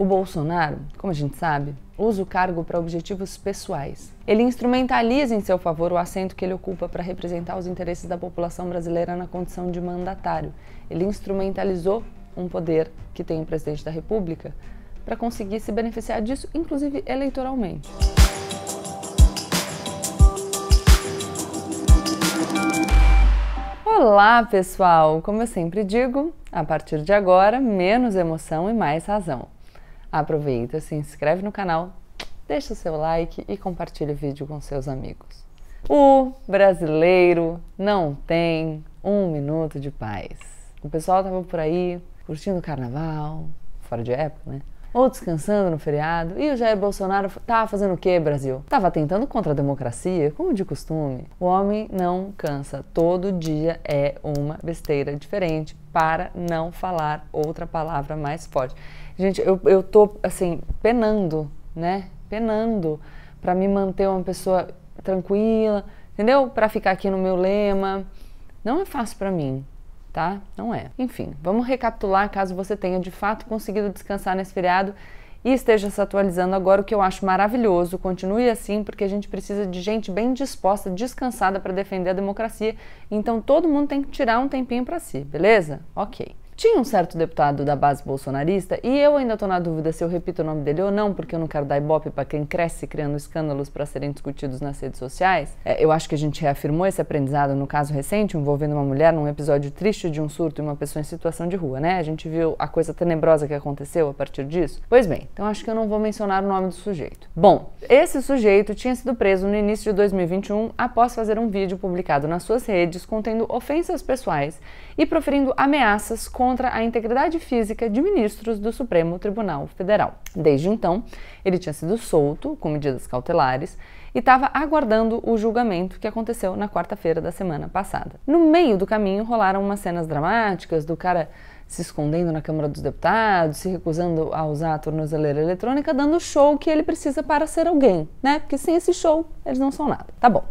O Bolsonaro, como a gente sabe, usa o cargo para objetivos pessoais. Ele instrumentaliza em seu favor o assento que ele ocupa para representar os interesses da população brasileira na condição de mandatário. Ele instrumentalizou um poder que tem o presidente da República para conseguir se beneficiar disso, inclusive eleitoralmente. Olá, pessoal! Como eu sempre digo, a partir de agora, menos emoção e mais razão. Aproveita, se inscreve no canal, deixa o seu like e compartilha o vídeo com seus amigos. O brasileiro não tem um minuto de paz. O pessoal tava por aí curtindo o carnaval, fora de época, né? Ou descansando no feriado. E o Jair Bolsonaro tava fazendo o que, Brasil? Tava tentando contra a democracia, como de costume. O homem não cansa. Todo dia é uma besteira diferente para não falar outra palavra mais forte. Gente, eu, eu tô, assim, penando, né? Penando para me manter uma pessoa tranquila, entendeu? Para ficar aqui no meu lema. Não é fácil para mim tá? Não é. Enfim, vamos recapitular caso você tenha de fato conseguido descansar nesse feriado e esteja se atualizando agora, o que eu acho maravilhoso. Continue assim, porque a gente precisa de gente bem disposta, descansada para defender a democracia. Então todo mundo tem que tirar um tempinho para si, beleza? Ok. Tinha um certo deputado da base bolsonarista, e eu ainda estou na dúvida se eu repito o nome dele ou não, porque eu não quero dar ibope para quem cresce criando escândalos para serem discutidos nas redes sociais. É, eu acho que a gente reafirmou esse aprendizado no caso recente, envolvendo uma mulher num episódio triste de um surto e uma pessoa em situação de rua, né? A gente viu a coisa tenebrosa que aconteceu a partir disso. Pois bem, então acho que eu não vou mencionar o nome do sujeito. Bom, esse sujeito tinha sido preso no início de 2021 após fazer um vídeo publicado nas suas redes contendo ofensas pessoais e proferindo ameaças contra a integridade física de ministros do Supremo Tribunal Federal. Desde então, ele tinha sido solto com medidas cautelares e estava aguardando o julgamento que aconteceu na quarta-feira da semana passada. No meio do caminho rolaram umas cenas dramáticas do cara se escondendo na Câmara dos Deputados, se recusando a usar a tornozeleira eletrônica, dando o show que ele precisa para ser alguém, né? Porque sem esse show, eles não são nada. Tá bom.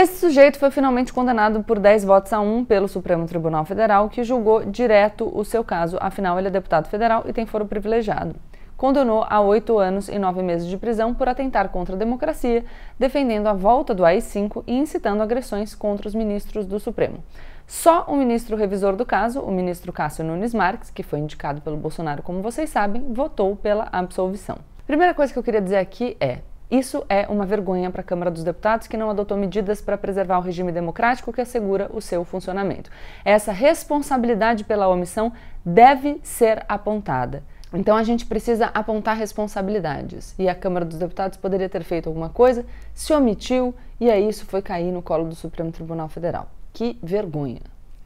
Esse sujeito foi finalmente condenado por 10 votos a 1 pelo Supremo Tribunal Federal, que julgou direto o seu caso, afinal ele é deputado federal e tem foro privilegiado. Condenou a oito anos e nove meses de prisão por atentar contra a democracia, defendendo a volta do AI-5 e incitando agressões contra os ministros do Supremo. Só o ministro revisor do caso, o ministro Cássio Nunes Marques, que foi indicado pelo Bolsonaro, como vocês sabem, votou pela absolvição. Primeira coisa que eu queria dizer aqui é: isso é uma vergonha para a Câmara dos Deputados, que não adotou medidas para preservar o regime democrático que assegura o seu funcionamento. Essa responsabilidade pela omissão deve ser apontada. Então a gente precisa apontar responsabilidades. E a Câmara dos Deputados poderia ter feito alguma coisa, se omitiu e aí isso foi cair no colo do Supremo Tribunal Federal. Que vergonha!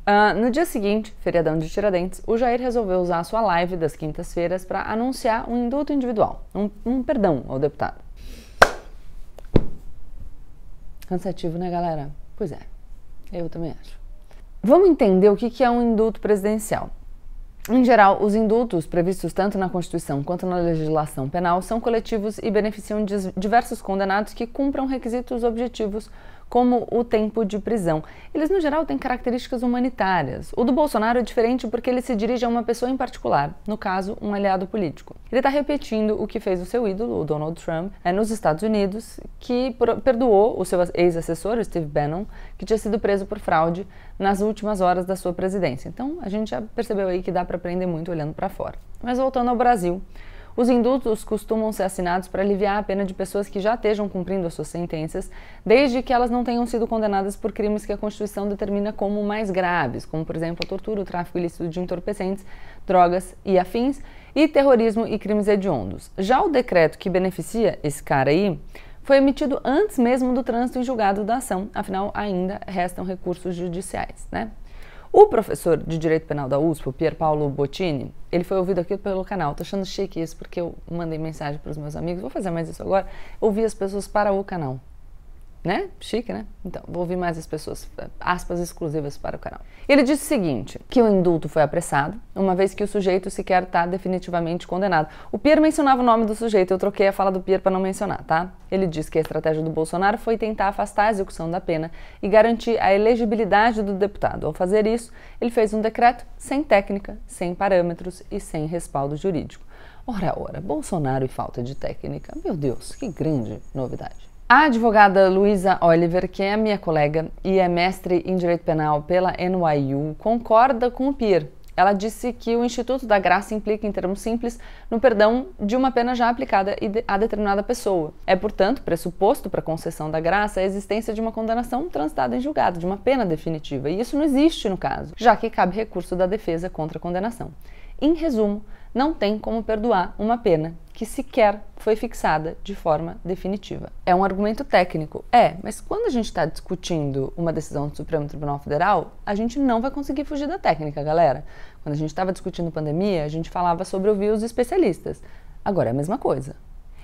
Uh, no dia seguinte, feriadão de Tiradentes, o Jair resolveu usar a sua live das quintas-feiras para anunciar um indulto individual, um, um perdão ao deputado. Cansativo, né, galera? Pois é, eu também acho. Vamos entender o que é um indulto presidencial. Em geral, os indultos previstos tanto na Constituição quanto na legislação penal são coletivos e beneficiam diversos condenados que cumpram requisitos objetivos como o tempo de prisão. Eles, no geral, têm características humanitárias. O do Bolsonaro é diferente porque ele se dirige a uma pessoa em particular, no caso, um aliado político. Ele está repetindo o que fez o seu ídolo, o Donald Trump, é, nos Estados Unidos, que perdoou o seu ex-assessor, Steve Bannon, que tinha sido preso por fraude nas últimas horas da sua presidência. Então, a gente já percebeu aí que dá para aprender muito olhando para fora. Mas voltando ao Brasil, os indultos costumam ser assinados para aliviar a pena de pessoas que já estejam cumprindo as suas sentenças, desde que elas não tenham sido condenadas por crimes que a Constituição determina como mais graves, como, por exemplo, a tortura, o tráfico ilícito de entorpecentes, drogas e afins, e terrorismo e crimes hediondos. Já o decreto que beneficia esse cara aí foi emitido antes mesmo do trânsito em julgado da ação, afinal ainda restam recursos judiciais, né? O professor de Direito Penal da USP, o Pier Paulo Bottini, ele foi ouvido aqui pelo canal. Tô achando chique isso, porque eu mandei mensagem para os meus amigos. Vou fazer mais isso agora. Ouvir as pessoas para o canal. Né? Chique, né? Então, vou ouvir mais as pessoas, aspas exclusivas para o canal. Ele disse o seguinte, que o indulto foi apressado, uma vez que o sujeito sequer está definitivamente condenado. O Pierre mencionava o nome do sujeito, eu troquei a fala do Pierre para não mencionar, tá? Ele disse que a estratégia do Bolsonaro foi tentar afastar a execução da pena e garantir a elegibilidade do deputado. Ao fazer isso, ele fez um decreto sem técnica, sem parâmetros e sem respaldo jurídico. Ora, ora, Bolsonaro e falta de técnica. Meu Deus, que grande novidade. A advogada Luisa Oliver, que é minha colega e é mestre em Direito Penal pela NYU, concorda com o PIR, ela disse que o Instituto da Graça implica, em termos simples, no perdão de uma pena já aplicada a determinada pessoa. É, portanto, pressuposto para a concessão da graça a existência de uma condenação transitada em julgado, de uma pena definitiva. E isso não existe no caso, já que cabe recurso da defesa contra a condenação. Em resumo, não tem como perdoar uma pena que sequer foi fixada de forma definitiva. É um argumento técnico, é, mas quando a gente está discutindo uma decisão do Supremo Tribunal Federal, a gente não vai conseguir fugir da técnica, galera. Quando a gente estava discutindo pandemia, a gente falava sobre ouvir os especialistas. Agora é a mesma coisa.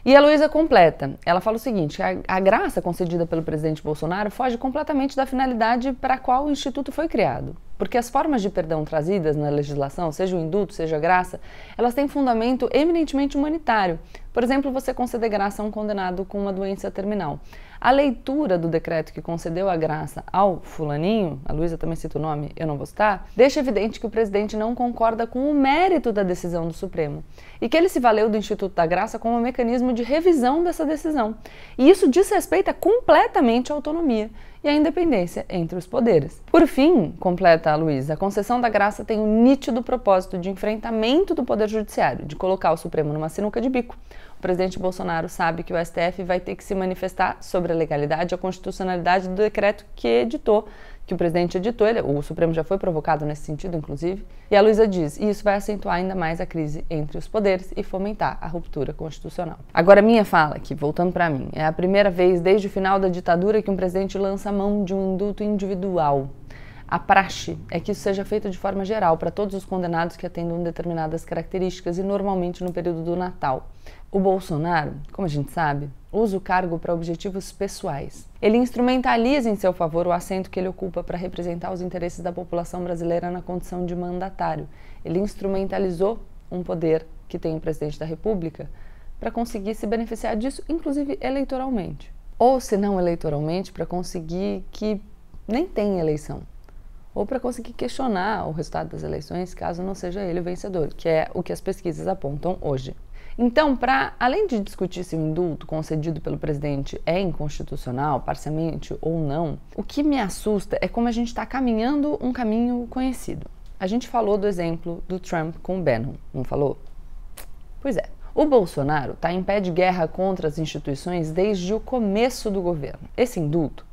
E a Luísa completa. Ela fala o seguinte: a, a, graça concedida pelo presidente Bolsonaro foge completamente da finalidade para a qual o Instituto foi criado. Porque as formas de perdão trazidas na legislação, seja o indulto, seja a graça, elas têm fundamento eminentemente humanitário. Por exemplo, você conceder graça a um condenado com uma doença terminal. A leitura do decreto que concedeu a graça ao fulaninho, a Luísa também cita o nome, eu não vou citar, deixa evidente que o presidente não concorda com o mérito da decisão do Supremo e que ele se valeu do Instituto da Graça como um mecanismo de revisão dessa decisão. E isso desrespeita completamente a autonomia e a independência entre os poderes. Por fim, completa a Luísa, a concessão da graça tem um nítido propósito de enfrentamento do Poder Judiciário, de colocar o Supremo numa sinuca de bico o presidente Bolsonaro sabe que o STF vai ter que se manifestar sobre a legalidade e a constitucionalidade do decreto que editou, que o presidente editou, ele, o Supremo já foi provocado nesse sentido, inclusive. E a Luísa diz, e isso vai acentuar ainda mais a crise entre os poderes e fomentar a ruptura constitucional. Agora, minha fala aqui, voltando para mim, é a primeira vez desde o final da ditadura que um presidente lança mão de um indulto individual. A praxe é que isso seja feito de forma geral para todos os condenados que atendam determinadas características e normalmente no período do Natal. O Bolsonaro, como a gente sabe, usa o cargo para objetivos pessoais. Ele instrumentaliza em seu favor o assento que ele ocupa para representar os interesses da população brasileira na condição de mandatário. Ele instrumentalizou um poder que tem o presidente da República para conseguir se beneficiar disso, inclusive eleitoralmente. Ou, se não eleitoralmente, para conseguir que nem tenha eleição. Ou para conseguir questionar o resultado das eleições, caso não seja ele o vencedor, que é o que as pesquisas apontam hoje. Então, para além de discutir se o indulto concedido pelo presidente é inconstitucional, parcialmente ou não, o que me assusta é como a gente está caminhando um caminho conhecido. A gente falou do exemplo do Trump com o Bannon, não falou? Pois é. O Bolsonaro está em pé de guerra contra as instituições desde o começo do governo. Esse indulto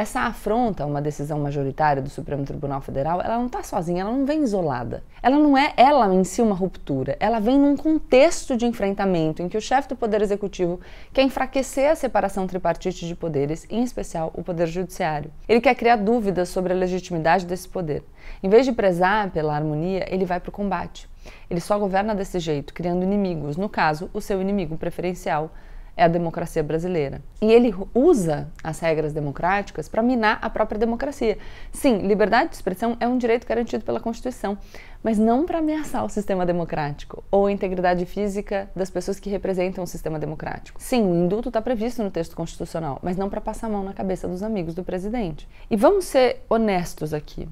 essa afronta a uma decisão majoritária do Supremo Tribunal Federal, ela não está sozinha, ela não vem isolada. Ela não é ela em si uma ruptura, ela vem num contexto de enfrentamento em que o chefe do Poder Executivo quer enfraquecer a separação tripartite de poderes, em especial o Poder Judiciário. Ele quer criar dúvidas sobre a legitimidade desse poder. Em vez de prezar pela harmonia, ele vai para o combate. Ele só governa desse jeito, criando inimigos, no caso, o seu inimigo preferencial, é a democracia brasileira. E ele usa as regras democráticas para minar a própria democracia. Sim, liberdade de expressão é um direito garantido pela Constituição, mas não para ameaçar o sistema democrático ou a integridade física das pessoas que representam o sistema democrático. Sim, o indulto está previsto no texto constitucional, mas não para passar a mão na cabeça dos amigos do presidente. E vamos ser honestos aqui.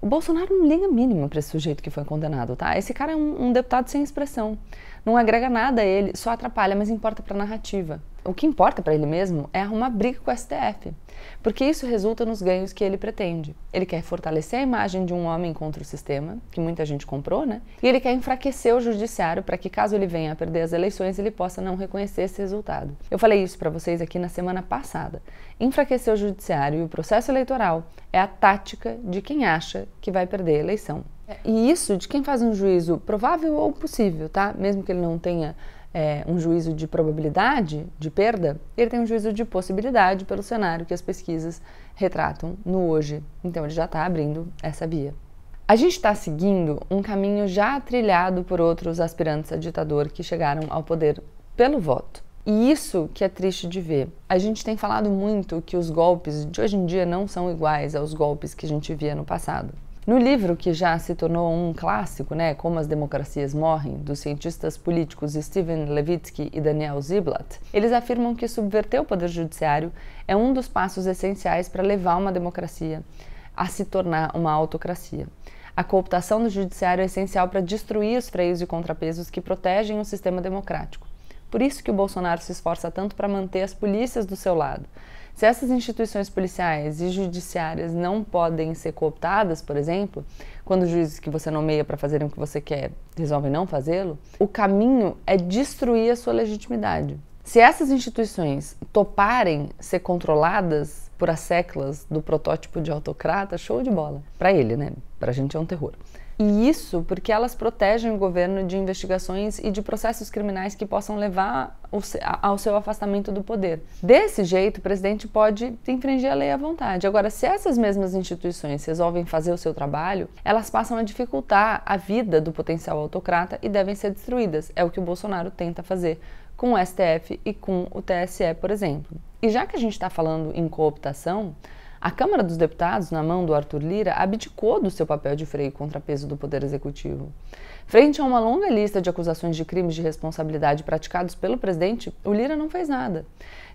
O Bolsonaro não liga mínimo para esse sujeito que foi condenado, tá? Esse cara é um, um deputado sem expressão. Não agrega nada a ele, só atrapalha, mas importa para a narrativa. O que importa para ele mesmo é arrumar briga com o STF, porque isso resulta nos ganhos que ele pretende. Ele quer fortalecer a imagem de um homem contra o sistema, que muita gente comprou, né? E ele quer enfraquecer o judiciário para que, caso ele venha a perder as eleições, ele possa não reconhecer esse resultado. Eu falei isso para vocês aqui na semana passada. Enfraquecer o judiciário e o processo eleitoral é a tática de quem acha que vai perder a eleição. E isso de quem faz um juízo provável ou possível, tá? Mesmo que ele não tenha é, um juízo de probabilidade de perda, ele tem um juízo de possibilidade pelo cenário que as pesquisas retratam no hoje. Então ele já está abrindo essa via. A gente está seguindo um caminho já trilhado por outros aspirantes a ditador que chegaram ao poder pelo voto. E isso que é triste de ver. A gente tem falado muito que os golpes de hoje em dia não são iguais aos golpes que a gente via no passado. No livro que já se tornou um clássico, né, Como as Democracias Morrem, dos cientistas políticos Steven Levitsky e Daniel Ziblatt, eles afirmam que subverter o poder judiciário é um dos passos essenciais para levar uma democracia a se tornar uma autocracia. A cooptação do judiciário é essencial para destruir os freios e contrapesos que protegem o sistema democrático. Por isso que o Bolsonaro se esforça tanto para manter as polícias do seu lado. Se essas instituições policiais e judiciárias não podem ser cooptadas, por exemplo, quando os juízes que você nomeia para fazerem o que você quer resolvem não fazê-lo, o caminho é destruir a sua legitimidade. Se essas instituições toparem ser controladas por as seclas do protótipo de autocrata, show de bola. Para ele, né? Para a gente é um terror. E isso porque elas protegem o governo de investigações e de processos criminais que possam levar ao seu afastamento do poder. Desse jeito, o presidente pode infringir a lei à vontade. Agora, se essas mesmas instituições resolvem fazer o seu trabalho, elas passam a dificultar a vida do potencial autocrata e devem ser destruídas. É o que o Bolsonaro tenta fazer com o STF e com o TSE, por exemplo. E já que a gente está falando em cooptação, a Câmara dos Deputados, na mão do Arthur Lira, abdicou do seu papel de freio e contrapeso do Poder Executivo. Frente a uma longa lista de acusações de crimes de responsabilidade praticados pelo presidente, o Lira não fez nada.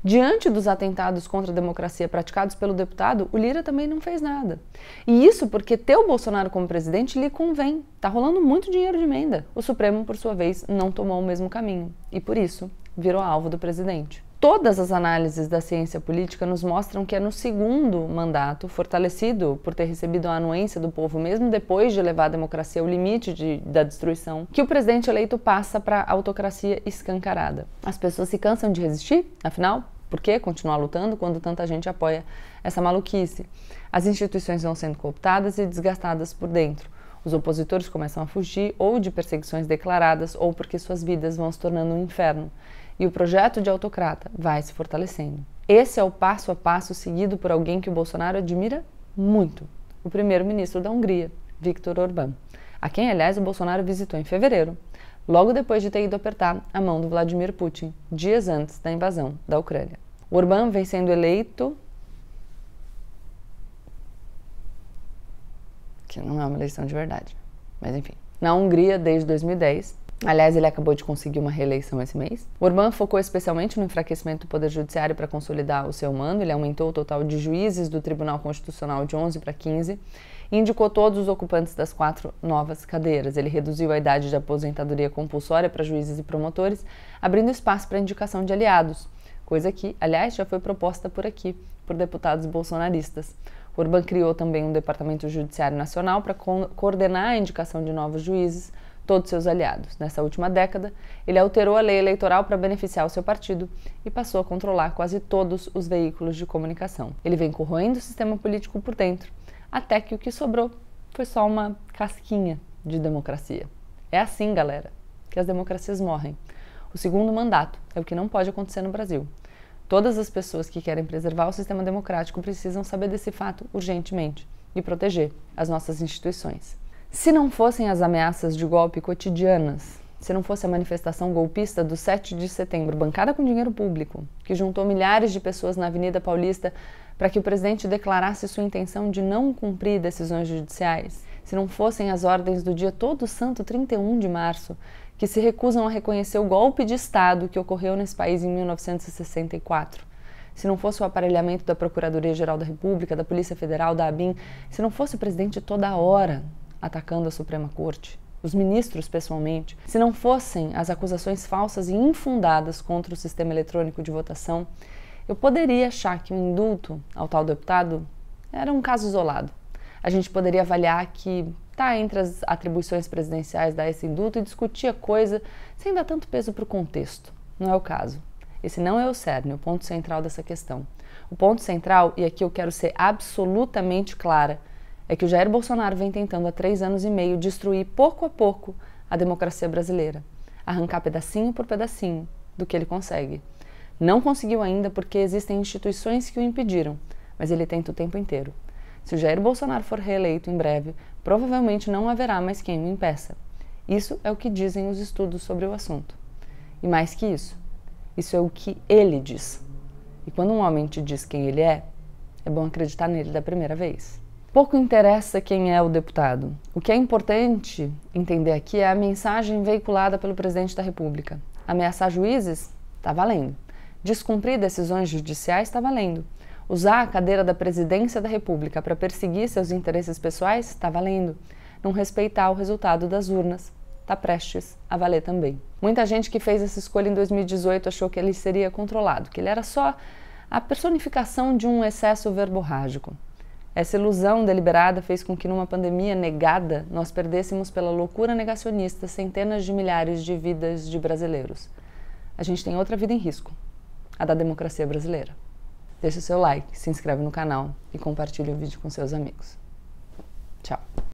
Diante dos atentados contra a democracia praticados pelo deputado, o Lira também não fez nada. E isso porque ter o Bolsonaro como presidente lhe convém. Tá rolando muito dinheiro de emenda. O Supremo, por sua vez, não tomou o mesmo caminho e por isso virou alvo do presidente. Todas as análises da ciência política nos mostram que é no segundo mandato, fortalecido por ter recebido a anuência do povo, mesmo depois de levar a democracia ao limite de, da destruição, que o presidente eleito passa para a autocracia escancarada. As pessoas se cansam de resistir, afinal, por que continuar lutando quando tanta gente apoia essa maluquice? As instituições vão sendo cooptadas e desgastadas por dentro. Os opositores começam a fugir ou de perseguições declaradas ou porque suas vidas vão se tornando um inferno e o projeto de autocrata vai se fortalecendo. Esse é o passo a passo seguido por alguém que o Bolsonaro admira muito, o primeiro-ministro da Hungria, Viktor Orbán, a quem, aliás, o Bolsonaro visitou em fevereiro, logo depois de ter ido apertar a mão do Vladimir Putin, dias antes da invasão da Ucrânia. Orbán vem sendo eleito. Que não é uma eleição de verdade, mas enfim. Na Hungria desde 2010, Aliás, ele acabou de conseguir uma reeleição esse mês. Orbán focou especialmente no enfraquecimento do Poder Judiciário para consolidar o seu mando. Ele aumentou o total de juízes do Tribunal Constitucional de 11 para 15 e indicou todos os ocupantes das quatro novas cadeiras. Ele reduziu a idade de aposentadoria compulsória para juízes e promotores, abrindo espaço para indicação de aliados, coisa que, aliás, já foi proposta por aqui, por deputados bolsonaristas. Orbán criou também um Departamento Judiciário Nacional para co coordenar a indicação de novos juízes todos seus aliados. Nessa última década, ele alterou a lei eleitoral para beneficiar o seu partido e passou a controlar quase todos os veículos de comunicação. Ele vem corroendo o sistema político por dentro, até que o que sobrou foi só uma casquinha de democracia. É assim, galera, que as democracias morrem. O segundo mandato é o que não pode acontecer no Brasil. Todas as pessoas que querem preservar o sistema democrático precisam saber desse fato urgentemente e proteger as nossas instituições. Se não fossem as ameaças de golpe cotidianas, se não fosse a manifestação golpista do 7 de setembro, bancada com dinheiro público, que juntou milhares de pessoas na Avenida Paulista para que o presidente declarasse sua intenção de não cumprir decisões judiciais, se não fossem as ordens do dia todo santo 31 de março, que se recusam a reconhecer o golpe de Estado que ocorreu nesse país em 1964, se não fosse o aparelhamento da Procuradoria-Geral da República, da Polícia Federal, da ABIN, se não fosse o presidente toda hora atacando a Suprema Corte, os ministros pessoalmente, se não fossem as acusações falsas e infundadas contra o sistema eletrônico de votação, eu poderia achar que o indulto ao tal deputado era um caso isolado. A gente poderia avaliar que está entre as atribuições presidenciais dar esse indulto e discutir a coisa sem dar tanto peso para o contexto. Não é o caso. Esse não é o cerne, o ponto central dessa questão. O ponto central, e aqui eu quero ser absolutamente clara, é que o Jair Bolsonaro vem tentando há três anos e meio destruir pouco a pouco a democracia brasileira, arrancar pedacinho por pedacinho do que ele consegue. Não conseguiu ainda porque existem instituições que o impediram, mas ele tenta o tempo inteiro. Se o Jair Bolsonaro for reeleito em breve, provavelmente não haverá mais quem o impeça. Isso é o que dizem os estudos sobre o assunto. E mais que isso, isso é o que ele diz. E quando um homem te diz quem ele é, é bom acreditar nele da primeira vez. Pouco interessa quem é o deputado. O que é importante entender aqui é a mensagem veiculada pelo presidente da República. Ameaçar juízes? Está valendo. Descumprir decisões judiciais? Está valendo. Usar a cadeira da presidência da República para perseguir seus interesses pessoais? Está valendo. não respeitar o resultado das urnas. Está prestes a valer também. Muita gente que fez essa escolha em 2018 achou que ele seria controlado, que ele era só a personificação de um excesso verborrágico. Essa ilusão deliberada fez com que, numa pandemia negada, nós perdêssemos pela loucura negacionista centenas de milhares de vidas de brasileiros. A gente tem outra vida em risco, a da democracia brasileira. Deixe seu like, se inscreve no canal e compartilhe o vídeo com seus amigos. Tchau!